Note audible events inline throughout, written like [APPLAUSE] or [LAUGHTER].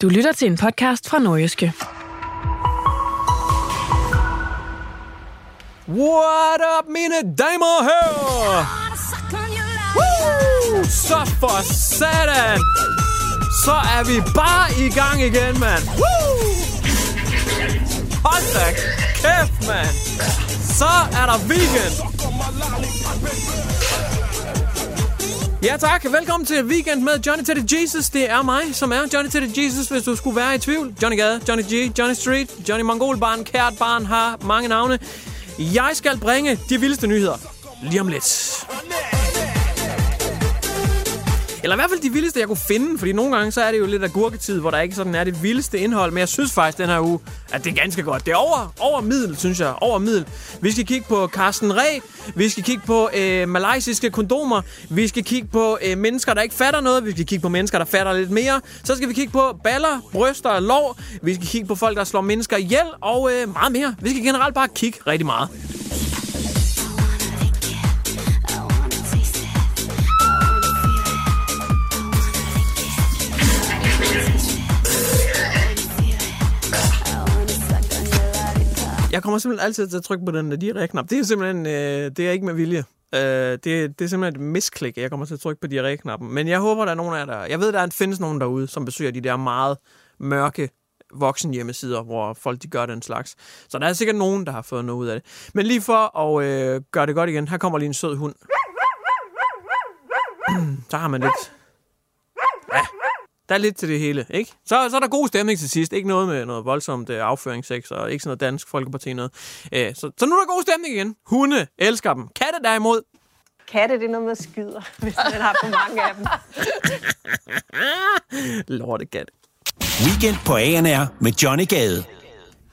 Du lytter til en podcast fra Nordjyske. What up, mine damer og herrer? Woo! Så for satan! Så er vi bare i gang igen, mand. Woo! Hold da kæft, mand. Så er der weekend. Ja tak, velkommen til Weekend med Johnny Teddy Jesus. Det er mig, som er Johnny Teddy Jesus, hvis du skulle være i tvivl. Johnny Gade, Johnny G, Johnny Street, Johnny Mongolbarn, Kært Barn har mange navne. Jeg skal bringe de vildeste nyheder lige om lidt. Eller i hvert fald de vildeste, jeg kunne finde, fordi nogle gange så er det jo lidt af gurketid, hvor der ikke sådan er det vildeste indhold, men jeg synes faktisk den her uge, at det er ganske godt. Det er over, over middel, synes jeg. Over middel. Vi skal kigge på Carsten Re, vi skal kigge på øh, malaysiske kondomer, vi skal kigge på øh, mennesker, der ikke fatter noget, vi skal kigge på mennesker, der fatter lidt mere, så skal vi kigge på baller, bryster og lov, vi skal kigge på folk, der slår mennesker ihjel, og øh, meget mere. Vi skal generelt bare kigge rigtig meget. Kommer simpelthen altid til at trykke på den der diarré-knap. Det er simpelthen øh, det er ikke med vilje. Øh, det, det er simpelthen et misklik, at jeg kommer til at trykke på diarré-knappen. Men jeg håber, der er nogen af jer, der... Jeg ved, der findes nogen derude, som besøger de der meget mørke voksen hjemmesider, hvor folk de gør den slags. Så der er sikkert nogen, der har fået noget ud af det. Men lige for at øh, gøre det godt igen, her kommer lige en sød hund. [CLEARS THROAT] Så har man lidt... Ja, der er lidt til det hele, ikke? Så, så er der god stemning til sidst. Ikke noget med noget voldsomt øh, afføringssex, og ikke sådan noget dansk folkeparti noget. Øh, så, så nu er der god stemning igen. Hunde elsker dem. Katte derimod, Katte, det er noget med skyder, [LAUGHS] hvis man har for mange af dem. [LAUGHS] lortekat. Weekend på ANR med Johnny Gade.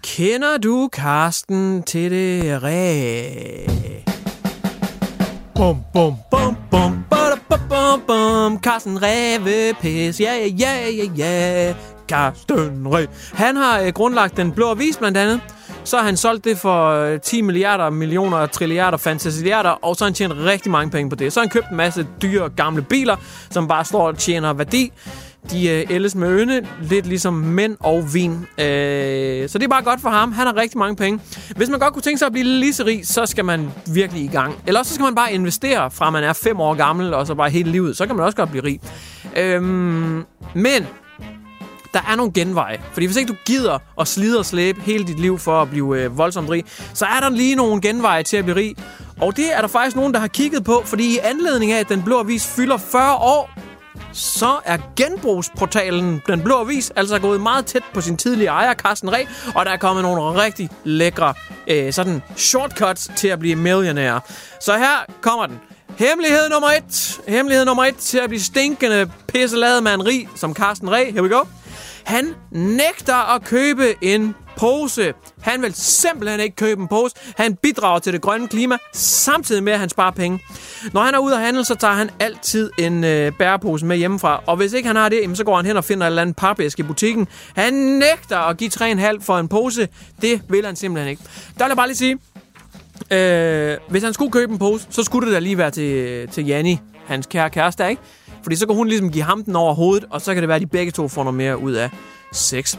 Kender du Karsten til det ræ? Bum, bum, bum, bum, bada, bum, bum, bum. Carsten Rævepis, ja, ja, ja, ja, ja. Carsten Ræve. Han har øh, grundlagt Den Blå Avis blandt andet. Så har han solgt det for øh, 10 milliarder, millioner, trilliarder, fantasiliarder, og så har han tjent rigtig mange penge på det. Så har han købt en masse dyre, gamle biler, som bare står og tjener værdi. De øh, ældes med øne, lidt ligesom mænd og vin. Øh, så det er bare godt for ham. Han har rigtig mange penge. Hvis man godt kunne tænke sig at blive lige så rig, så skal man virkelig i gang. Eller så skal man bare investere, fra man er fem år gammel, og så bare hele livet. Så kan man også godt blive rig. Øh, men der er nogle genveje. Fordi hvis ikke du gider at slide og slæbe hele dit liv for at blive øh, voldsomt rig, så er der lige nogle genveje til at blive rig. Og det er der faktisk nogen, der har kigget på, fordi i anledning af, at Den Blå Avis fylder 40 år, så er genbrugsportalen Den Blå Avis altså gået meget tæt på sin tidlige ejer, Carsten Re, og der er kommet nogle rigtig lækre øh, sådan shortcuts til at blive millionær. Så her kommer den. Hemmelighed nummer et. Hemmelighed nummer et til at blive stinkende pisseladet med en rig som Carsten Re. Here we go. Han nægter at købe en pose. Han vil simpelthen ikke købe en pose. Han bidrager til det grønne klima, samtidig med, at han sparer penge. Når han er ude at handle, så tager han altid en øh, bærepose med hjemmefra. Og hvis ikke han har det, jamen, så går han hen og finder et eller andet papæske i butikken. Han nægter at give 3,5 for en pose. Det vil han simpelthen ikke. Der vil jeg bare lige sige, øh, hvis han skulle købe en pose, så skulle det da lige være til, til Janni, hans kære kæreste, ikke? Fordi så kan hun ligesom give ham den over hovedet, og så kan det være, at de begge to får noget mere ud af sex.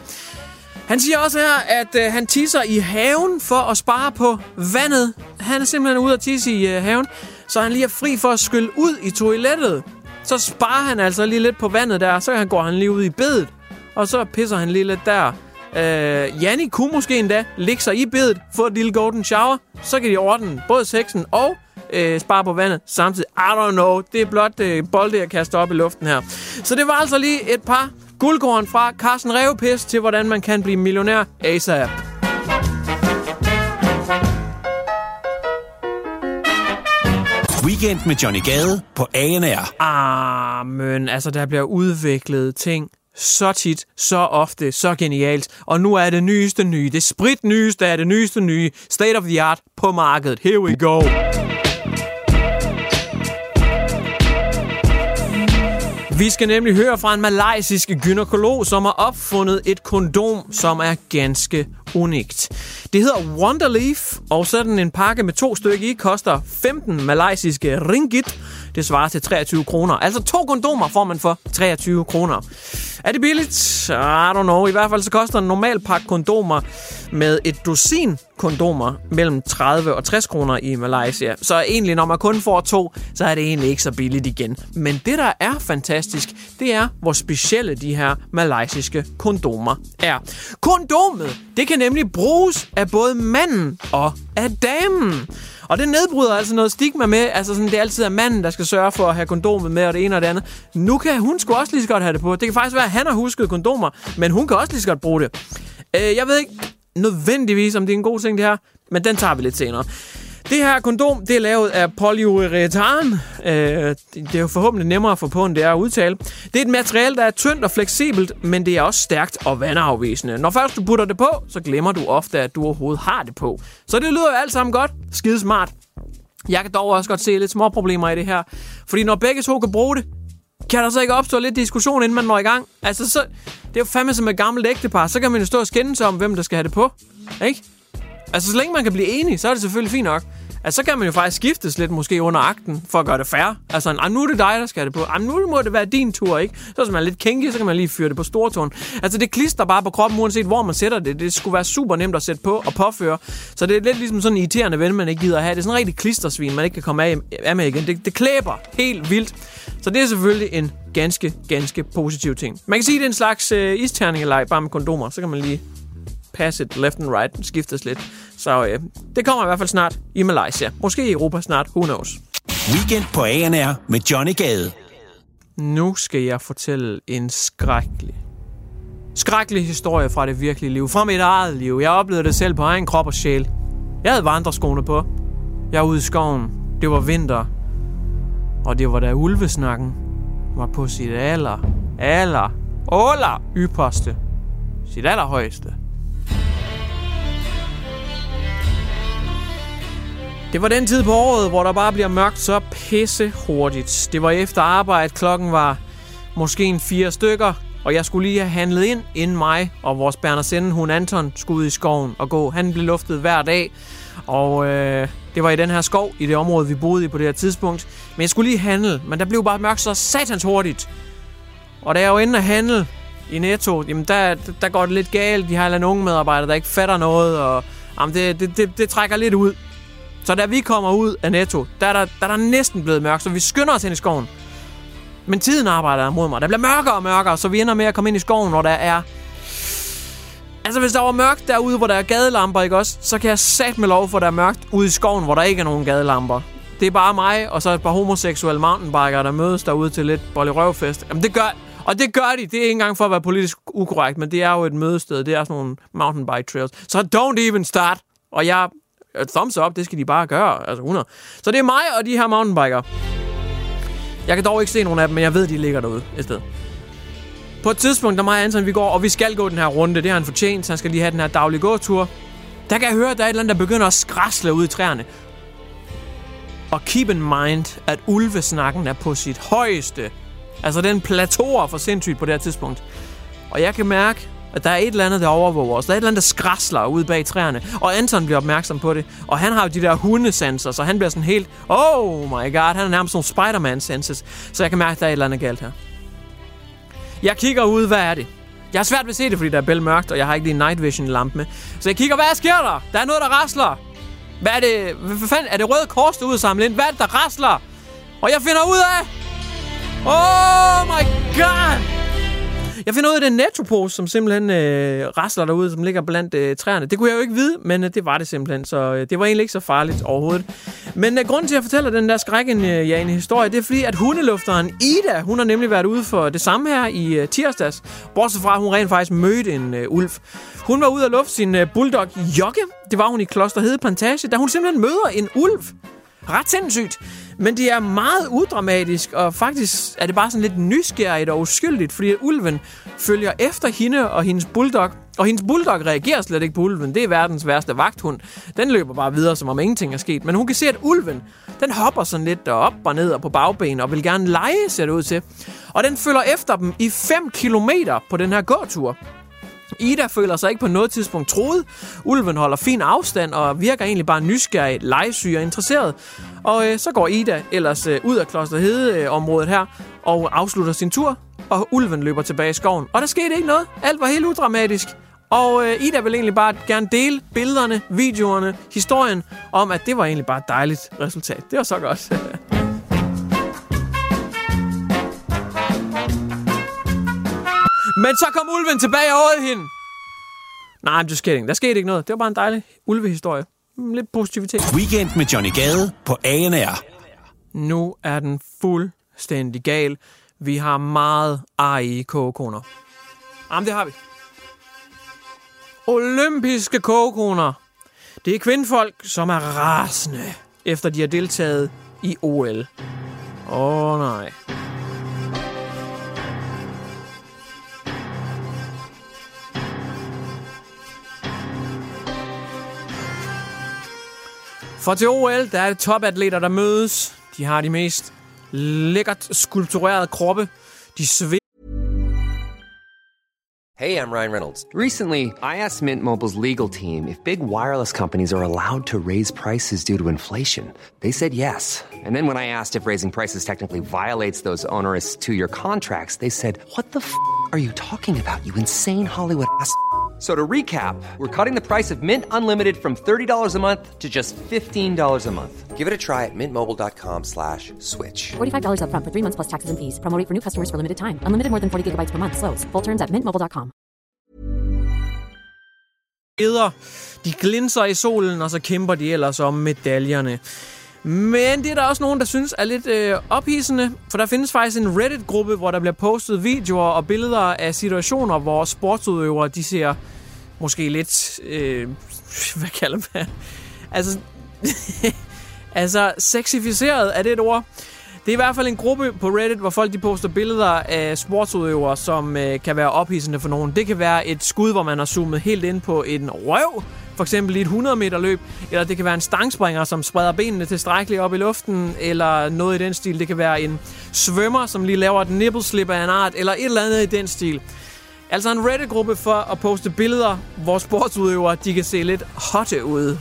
Han siger også her, at øh, han tisser i haven for at spare på vandet. Han er simpelthen ude at tisse i øh, haven, så han lige er fri for at skylle ud i toilettet. så sparer han altså lige lidt på vandet der, så han går han lige ud i bedet, og så pisser han lige lidt der. Øh, Janni kunne måske endda ligge sig i bedet, få et lille golden shower, så kan de ordne både sexen og øh, spare på vandet samtidig. I don't know, det er blot øh, bolde, jeg kaster op i luften her. Så det var altså lige et par guldkorn fra Carsten Revepis til, hvordan man kan blive millionær ASAP. Weekend med Johnny Gade på ANR. Ah, men altså, der bliver udviklet ting så tit, så ofte, så genialt. Og nu er det nyeste nye, det sprit nyeste er det nyeste nye, state of the art på markedet. Here we go. Vi skal nemlig høre fra en malaysisk gynekolog, som har opfundet et kondom, som er ganske unikt. Det hedder Wonderleaf, og sådan en pakke med to stykker i koster 15 malaysiske ringgit. Det svarer til 23 kroner. Altså to kondomer får man for 23 kroner. Er det billigt? I don't know. I hvert fald så koster en normal pakke kondomer med et dusin kondomer mellem 30 og 60 kroner i Malaysia. Så egentlig, når man kun får to, så er det egentlig ikke så billigt igen. Men det, der er fantastisk, det er, hvor specielle de her malaysiske kondomer er. Kondomet, det kan nemlig bruges af både manden og af damen. Og det nedbryder altså noget stigma med, altså sådan, det er altid er manden, der skal sørge for at have kondomet med, og det ene og det andet. Nu kan hun sgu også lige så godt have det på. Det kan faktisk være, at han har husket kondomer, men hun kan også lige så godt bruge det. Øh, jeg ved ikke nødvendigvis, om det er en god ting, det her, men den tager vi lidt senere. Det her kondom, det er lavet af polyuretan. Øh, det er jo forhåbentlig nemmere at få på, end det er at udtale. Det er et materiale, der er tyndt og fleksibelt, men det er også stærkt og vandafvisende. Når først du putter det på, så glemmer du ofte, at du overhovedet har det på. Så det lyder jo alt sammen godt. Skide smart. Jeg kan dog også godt se lidt små problemer i det her. Fordi når begge to kan bruge det, kan der så ikke opstå lidt diskussion, inden man når i gang? Altså, så, det er jo fandme som et gammelt ægtepar. Så kan man jo stå og skændes om, hvem der skal have det på. Ikke? Altså, så længe man kan blive enige, så er det selvfølgelig fint nok. Altså, så kan man jo faktisk skiftes lidt måske under akten, for at gøre det fair. Altså, ah, nu er det dig, der skal have det på. Ah, nu må det være din tur, ikke? Så hvis man er lidt kinky, så kan man lige fyre det på stortåen. Altså, det klister bare på kroppen, uanset hvor man sætter det. Det skulle være super nemt at sætte på og påføre. Så det er lidt ligesom sådan en irriterende ven, man ikke gider at have. Det er sådan en rigtig klistersvin, man ikke kan komme af, af med igen. Det, det klæber helt vildt. Så det er selvfølgelig en ganske, ganske positiv ting. Man kan sige, at det er en slags øh, isterningeleg, bare med kondomer. Så kan man lige passe it left and right, skiftes lidt. Så øh, det kommer i hvert fald snart i Malaysia. Måske i Europa snart, who knows. Weekend på ANR med Johnny Gade. Nu skal jeg fortælle en skrækkelig, skrækkelig historie fra det virkelige liv. Fra mit eget liv. Jeg oplevede det selv på egen krop og sjæl. Jeg havde vandreskoene på. Jeg var ude i skoven. Det var vinter. Og det var da ulvesnakken var på sit aller, aller, aller ypperste. Sit allerhøjeste. Det var den tid på året, hvor der bare bliver mørkt så pisse hurtigt. Det var efter arbejde, klokken var måske en fire stykker, og jeg skulle lige have handlet ind, inden mig og vores Bernersende, hun Anton, skulle ud i skoven og gå. Han blev luftet hver dag, og øh, det var i den her skov, i det område, vi boede i på det her tidspunkt. Men jeg skulle lige handle, men der blev bare mørkt så satans hurtigt. Og da jeg var inde at handle i Netto, jamen der, der går det lidt galt. De har en unge medarbejder, der ikke fatter noget, og jamen det, det, det, det trækker lidt ud. Så da vi kommer ud af Netto, der er der, der, er der næsten blevet mørkt, så vi skynder os ind i skoven. Men tiden arbejder mod mig. Der bliver mørkere og mørkere, så vi ender med at komme ind i skoven, hvor der er... Altså, hvis der var mørkt derude, hvor der er gadelamper, ikke også? Så kan jeg sat med lov for, at der er mørkt ude i skoven, hvor der ikke er nogen gadelamper. Det er bare mig, og så et par homoseksuelle mountainbikere, der mødes derude til lidt bollerøvfest. Jamen, det gør... Og det gør de. Det er ikke engang for at være politisk ukorrekt, men det er jo et mødested. Det er sådan nogle mountainbike trails. Så don't even start. Og jeg Øh, thumbs up, det skal de bare gøre. Altså 100. Så det er mig og de her mountainbikere. Jeg kan dog ikke se nogen af dem, men jeg ved, de ligger derude et sted. På et tidspunkt, der mig og Anton, vi går, og vi skal gå den her runde. Det har han fortjent, så han skal lige have den her daglige gåtur. Der kan jeg høre, at der er et eller andet, der begynder at skrasle ud i træerne. Og keep in mind, at ulvesnakken er på sit højeste. Altså, den plateauer for sindssygt på det her tidspunkt. Og jeg kan mærke, at der er et eller andet, der overvåger os. Der er et eller andet, der skrasler ude bag træerne. Og Anton bliver opmærksom på det. Og han har jo de der hundesenser, så han bliver sådan helt... Oh my god, han er nærmest nogle Spider-Man senses. Så jeg kan mærke, at der er et eller andet galt her. Jeg kigger ud, hvad er det? Jeg har svært ved at se det, fordi der er bælmørkt, og jeg har ikke lige en night vision lampe med. Så jeg kigger, hvad sker der? Der er noget, der rasler. Hvad er det? Hvad fanden? Er det røde kors, der ud samlet ind? Hvad er det, der rasler? Og jeg finder ud af... Oh my god! Jeg finder ud af, den det Netropose, som simpelthen øh, rasler derude, som ligger blandt øh, træerne. Det kunne jeg jo ikke vide, men øh, det var det simpelthen, så øh, det var egentlig ikke så farligt overhovedet. Men øh, grunden til, at jeg fortæller den der skrækken, øh, ja, en historie, det er fordi, at hundelufteren Ida, hun har nemlig været ude for det samme her i øh, tirsdags, bortset fra, at hun rent faktisk mødte en øh, ulv. Hun var ude at lufte sin øh, bulldog Jokke. Det var hun i Kloster Hede Plantage, da hun simpelthen møder en ulv. Ret sindssygt. Men det er meget udramatisk, og faktisk er det bare sådan lidt nysgerrigt og uskyldigt, fordi ulven følger efter hende og hendes bulldog. Og hendes bulldog reagerer slet ikke på ulven. Det er verdens værste vagthund. Den løber bare videre, som om ingenting er sket. Men hun kan se, at ulven, den hopper sådan lidt op og ned og på bagben og vil gerne lege, ser det ud til. Og den følger efter dem i 5 kilometer på den her gåtur. Ida føler sig ikke på noget tidspunkt troet. Ulven holder fin afstand og virker egentlig bare nysgerrig, legesyg og interesseret. Og øh, så går Ida ellers øh, ud af Klosterhede-området her og afslutter sin tur. Og ulven løber tilbage i skoven. Og der skete ikke noget. Alt var helt udramatisk. Og øh, Ida vil egentlig bare gerne dele billederne, videoerne, historien om, at det var egentlig bare et dejligt resultat. Det var så godt. [LAUGHS] Men så kom ulven tilbage over hende. Nej, I'm just kidding. Der skete ikke noget. Det var bare en dejlig ulvehistorie. Mm, Lidt positivitet. Weekend med Johnny Gade på ANR. Nu er den fuldstændig gal. Vi har meget ar i kogekoner. Jamen, det har vi. Olympiske kogekoner. Det er kvindfolk, som er rasende, efter de har deltaget i OL. Åh oh, nej. For til OL, der er det topatleter, der mødes. De har de mest lækkert skulpturerede kroppe. De Hey, I'm Ryan Reynolds. Recently, I asked Mint Mobile's legal team if big wireless companies are allowed to raise prices due to inflation. They said yes. And then when I asked if raising prices technically violates those onerous two year contracts, they said, What the f are you talking about, you insane Hollywood ass? F- So to recap, we're cutting the price of Mint Unlimited from $30 a month to just $15 a month. Give it a try at mintmobile.com slash switch. $45 upfront for three months plus taxes and fees. Promo for new customers for limited time. Unlimited more than 40 gigabytes per month. Slows. Full terms at mintmobile.com. billeder. De glinser i solen, og så kæmper de ellers om medaljerne. Men det er der også nogen, der synes er lidt øh, ophidsende, for der findes faktisk en Reddit-gruppe, hvor der bliver postet videoer og billeder af situationer, hvor sportsudøvere, de ser måske lidt, øh, [LAUGHS] hvad kalder man, altså, [LAUGHS] altså sexificeret, er det et ord? Det er i hvert fald en gruppe på Reddit, hvor folk de poster billeder af sportsudøvere, som øh, kan være ophidsende for nogen. Det kan være et skud, hvor man har zoomet helt ind på en røv, for eksempel i et 100 meter løb, eller det kan være en stangspringer, som spreder benene tilstrækkeligt op i luften, eller noget i den stil. Det kan være en svømmer, som lige laver et nipple af en art, eller et eller andet i den stil. Altså en Reddit-gruppe for at poste billeder, hvor sportsudøvere de kan se lidt hotte ud.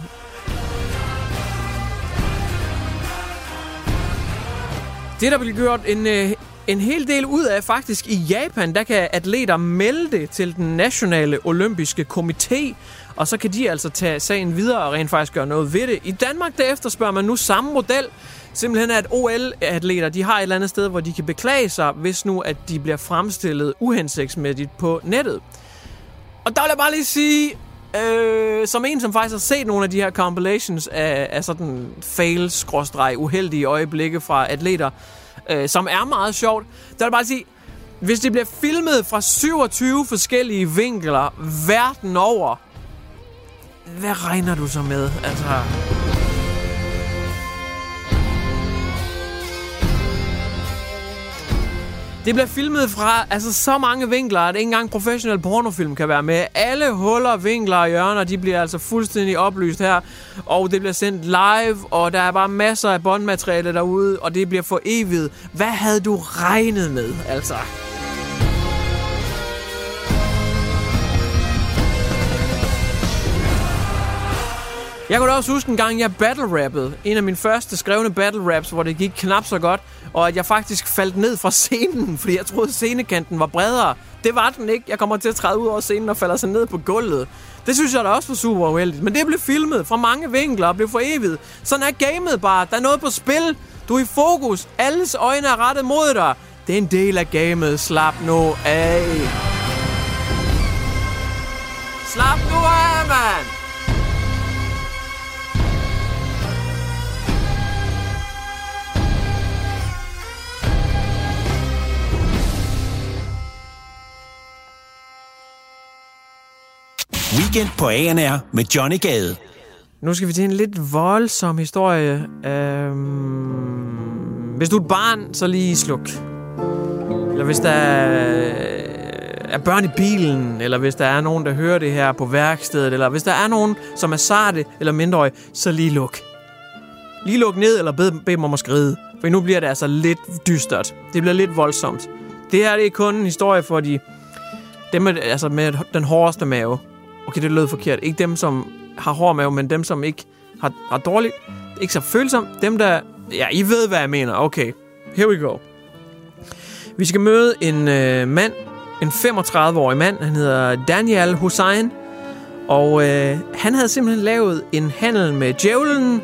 Det, der bliver gjort en, øh, en hel del ud af faktisk i Japan, der kan atleter melde det til den nationale olympiske komité, og så kan de altså tage sagen videre og rent faktisk gøre noget ved det. I Danmark, der efterspørger man nu samme model, simpelthen at OL-atleter, de har et eller andet sted, hvor de kan beklage sig, hvis nu at de bliver fremstillet uhensigtsmæssigt på nettet. Og der vil jeg bare lige sige, øh, som en, som faktisk har set nogle af de her compilations af, af sådan fail-uheldige øjeblikke fra atleter, øh, som er meget sjovt, der vil jeg bare sige, hvis det bliver filmet fra 27 forskellige vinkler verden over, hvad regner du så med? Altså... Det bliver filmet fra altså, så mange vinkler, at ikke engang professionel pornofilm kan være med. Alle huller, vinkler og hjørner, de bliver altså fuldstændig oplyst her. Og det bliver sendt live, og der er bare masser af båndmateriale derude, og det bliver for evigt. Hvad havde du regnet med, altså? Jeg kunne da også huske en gang, jeg battle-rappede. En af mine første skrevne battle-raps, hvor det gik knap så godt. Og at jeg faktisk faldt ned fra scenen, fordi jeg troede, scenekanten var bredere. Det var den ikke. Jeg kommer til at træde ud over scenen og falder så ned på gulvet. Det synes jeg da også var super uheldigt. Men det blev filmet fra mange vinkler og blev for evigt. Sådan er gamet bare. Der er noget på spil. Du er i fokus. Alles øjne er rettet mod dig. Det er en del af gamet. Slap nu af. Slap nu af, mand! Weekend på ANR med Johnny Gade. Nu skal vi til en lidt voldsom historie. Øhm, hvis du er et barn, så lige sluk. Eller hvis der øh, er børn i bilen, eller hvis der er nogen, der hører det her på værkstedet, eller hvis der er nogen, som er sarte eller mindreøje, så lige luk. Lige luk ned, eller bed, bed dem om at skride. For nu bliver det altså lidt dystert. Det bliver lidt voldsomt. Det her det er kun en historie for de, dem med, altså med den hårdeste mave. Okay, det lød forkert. Ikke dem, som har hård mave, men dem, som ikke har, har dårligt, ikke så følsom. Dem, der... Ja, I ved, hvad jeg mener. Okay, here we go. Vi skal møde en øh, mand, en 35-årig mand. Han hedder Daniel Hussein. Og øh, han havde simpelthen lavet en handel med djævlen.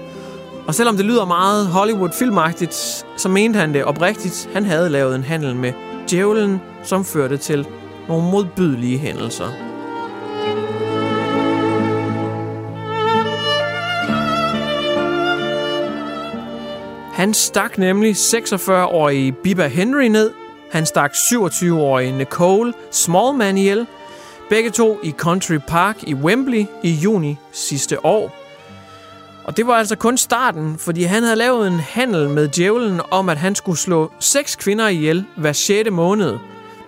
Og selvom det lyder meget Hollywood-filmagtigt, så mente han det oprigtigt. Han havde lavet en handel med djævlen, som førte til nogle modbydelige hændelser. Han stak nemlig 46-årige Biba Henry ned. Han stak 27-årige Nicole Smallman ihjel. Begge to i Country Park i Wembley i juni sidste år. Og det var altså kun starten, fordi han havde lavet en handel med djævlen om, at han skulle slå seks kvinder ihjel hver 6. måned.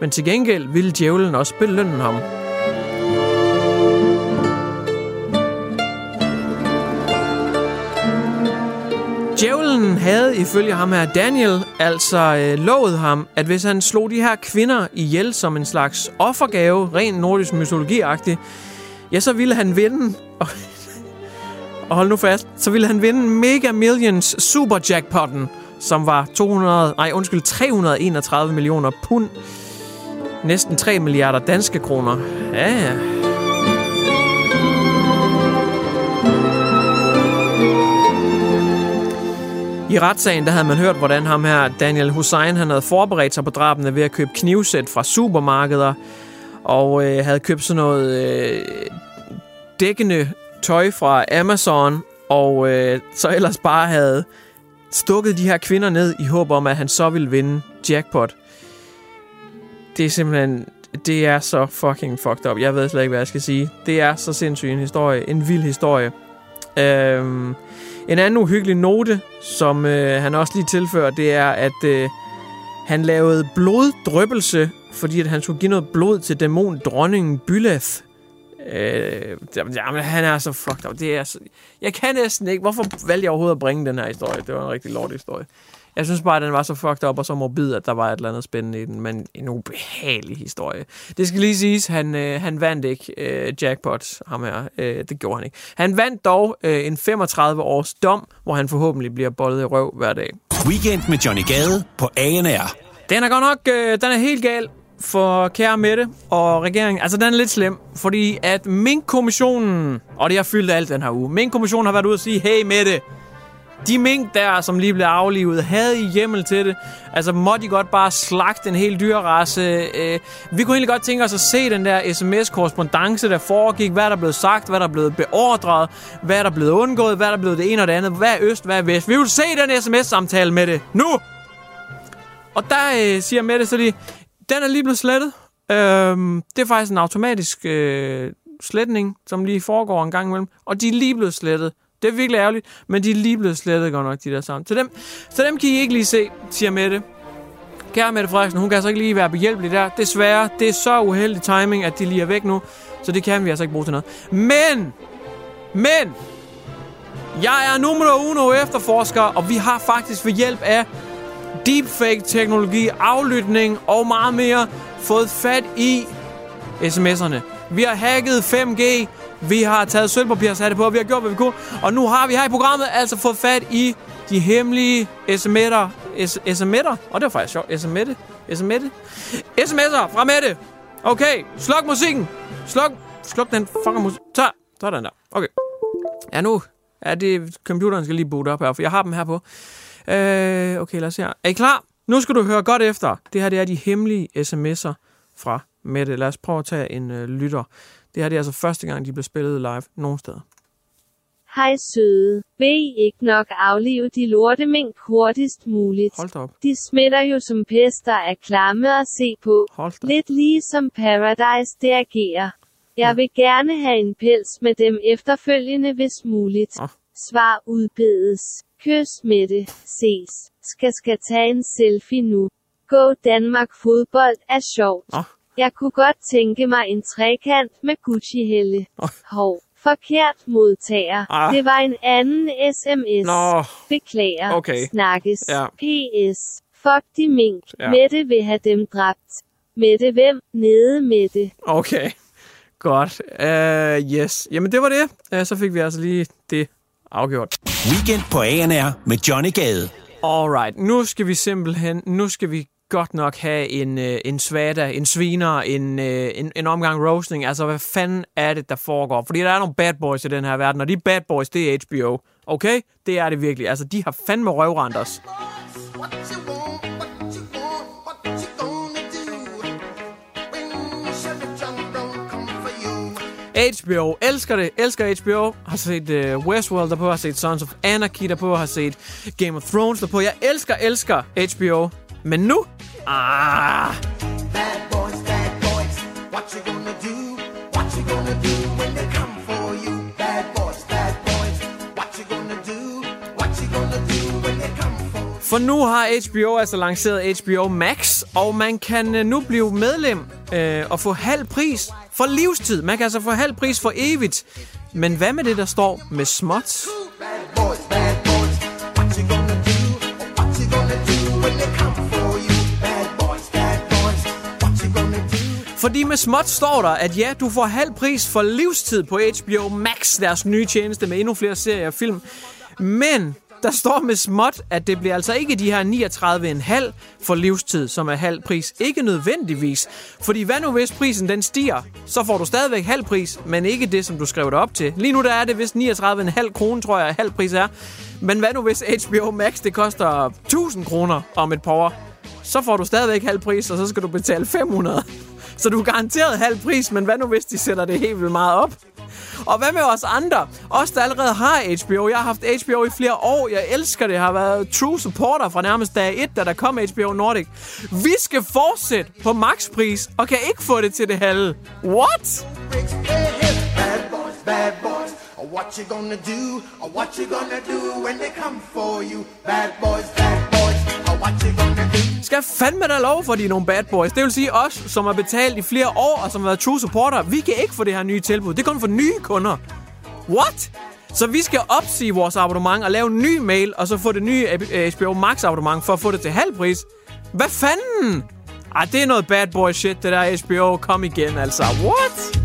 Men til gengæld ville djævlen også belønne ham. Havde ifølge ham her Daniel altså øh, lovet ham, at hvis han slog de her kvinder ihjel som en slags offergave, ren nordisk mytologi ja, så ville han vinde, [LAUGHS] og, og hold nu fast, så ville han vinde Mega Millions Super Jackpotten, som var 200, nej, undskyld, 331 millioner pund. Næsten 3 milliarder danske kroner. Ja, ja. I retssagen der havde man hørt, hvordan ham her, Daniel Hussein, han havde forberedt sig på drabene ved at købe knivsæt fra supermarkeder, og øh, havde købt sådan noget øh, dækkende tøj fra Amazon, og øh, så ellers bare havde stukket de her kvinder ned i håb om, at han så ville vinde jackpot. Det er simpelthen... Det er så fucking fucked up. Jeg ved slet ikke, hvad jeg skal sige. Det er så sindssygt en historie. En vild historie. Øhm, en anden uhyggelig note, som øh, han også lige tilfører, det er, at øh, han lavede bloddrøbelse, fordi at han skulle give noget blod til dæmon dronningen Byleth. Øh, jamen, han er så fucked up. Det er så, jeg kan næsten ikke... Hvorfor valgte jeg overhovedet at bringe den her historie? Det var en rigtig lort historie. Jeg synes bare, at den var så fucked up og så morbid, at der var et eller andet spændende i den, men en ubehagelig historie. Det skal lige siges, han, øh, han vandt ikke øh, jackpot, ham her. Øh, det gjorde han ikke. Han vandt dog øh, en 35 års dom, hvor han forhåbentlig bliver bollet i røv hver dag. Weekend med Johnny Gade på ANR. Den er godt nok, øh, den er helt gal for kære Mette og regeringen. Altså, den er lidt slem, fordi at Mink-kommissionen, og det har fyldt alt den her uge, Mink-kommissionen har været ude og sige, hey Mette, de mink der, som lige blev aflivet, havde I hjemmel til det? Altså, må de godt bare slagte en hel dyrrace? Øh, vi kunne egentlig godt tænke os at se den der sms-korrespondence, der foregik. Hvad er der blevet sagt? Hvad er der blevet beordret? Hvad er der blevet undgået? Hvad er der blevet det ene og det andet? Hvad er øst? Hvad er vest? Vi vil se den sms-samtale med det. Nu! Og der øh, siger Mette så lige, den er lige blevet slettet. Øh, det er faktisk en automatisk øh, sletning, som lige foregår en gang imellem. Og de er lige blevet slettet. Det er virkelig ærgerligt, men de er lige blevet slettet godt nok, de der sammen. Så dem, så dem kan I ikke lige se, siger Mette. Kære Mette Frederiksen, hun kan altså ikke lige være behjælpelig der. Desværre, det er så uheldig timing, at de lige er væk nu. Så det kan vi altså ikke bruge til noget. Men, men, jeg er nummer uno efterforsker, og vi har faktisk ved hjælp af deepfake-teknologi, aflytning og meget mere fået fat i sms'erne. Vi har hacket 5G, vi har taget sølvpapir og sat det på, og vi har gjort, hvad vi kunne. Og nu har vi her i programmet altså fået fat i de hemmelige sms'er. sms'er? Og det var faktisk sjovt. sms'er. sms'er. sms'er fra Mette. Okay, sluk musikken. Sluk, sluk den fucking musik. Så, så er den der. Okay. Ja, nu er det... Computeren skal lige boot op her, for jeg har dem her på. Øh, okay, lad os se her. Er I klar? Nu skal du høre godt efter. Det her det er de hemmelige sms'er fra Mette. Lad os prøve at tage en øh, lytter. Det her det er altså første gang, de bliver spillet live nogen steder. Hej søde. Vil I ikke nok aflive de lorte mink hurtigst muligt? Hold op. De smitter jo som pester af klamme at se på. Hold. Lidt ligesom Paradise det agerer. Jeg vil gerne have en pels med dem efterfølgende, hvis muligt. Ah. Svar udbedes. Kys med det. Ses. Skal skal tage en selfie nu. Gå Danmark fodbold er sjovt. Ah. Jeg kunne godt tænke mig en trekant med Gucci-helle. Ah. Hov. Forkert modtager. Ah. Det var en anden sms. Nå, Beklager. Okay. Snakkes. Ja. PS. Fuck de mink. Ja. Mette vil have dem dræbt. Mette hvem? Nede Mette. okay. Godt. Uh, yes. Jamen, det var det. Uh, så fik vi altså lige det afgjort. Weekend på ANR med Johnny Gade. Alright, nu skal vi simpelthen, nu skal vi godt nok have en, øh, en svada, en sviner, en, øh, en, en omgang roasting. Altså, hvad fanden er det, der foregår? Fordi der er nogle bad boys i den her verden, og de bad boys, det er HBO. Okay? Det er det virkelig. Altså, de har fandme røvrendt os. HBO, elsker det, elsker HBO. Har set uh, Westworld derpå, har set Sons of Anarchy derpå, har set Game of Thrones derpå. Jeg elsker, elsker HBO. Men nu? Ah, Bad boys, bad boys, what you gonna do? What you gonna do when they come for you? Bad boys, bad boys, what you gonna do? What you gonna do when they come for you? For nu har HBO altså lanceret HBO Max, og man kan øh, nu blive medlem øh, og få halv pris for livstid. Man kan altså få halv pris for evigt. Men hvad med det, der står med småt? Fordi med småt står der, at ja, du får halv pris for livstid på HBO Max, deres nye tjeneste med endnu flere serier og film. Men der står med småt, at det bliver altså ikke de her 39,5 for livstid, som er halv pris. Ikke nødvendigvis. Fordi hvad nu hvis prisen den stiger, så får du stadigvæk halv pris, men ikke det, som du skrev det op til. Lige nu der er det vist 39,5 kroner, tror jeg, halv pris er. Men hvad nu hvis HBO Max det koster 1000 kroner om et par år? Så får du stadigvæk halv pris, og så skal du betale 500. Så du er garanteret halv pris, men hvad nu hvis de sætter det helt vildt meget op? Og hvad med os andre? Os, der allerede har HBO. Jeg har haft HBO i flere år. Jeg elsker det. Jeg har været true supporter fra nærmest dag 1, da der kom HBO Nordic. Vi skal fortsætte på makspris, og kan ikke få det til det halve. What? Bad boys, bad boys, what you gonna do? What you gonna do when they come for you? Bad boys, bad boys, skal fandme da lov for, de er nogle bad boys. Det vil sige os, som har betalt i flere år, og som har været true supporter. Vi kan ikke få det her nye tilbud. Det er kun for nye kunder. What? Så vi skal opsige vores abonnement og lave en ny mail, og så få det nye HBO Max abonnement for at få det til halv pris. Hvad fanden? Ej, det er noget bad boy shit, det der HBO. Kom igen, altså. What?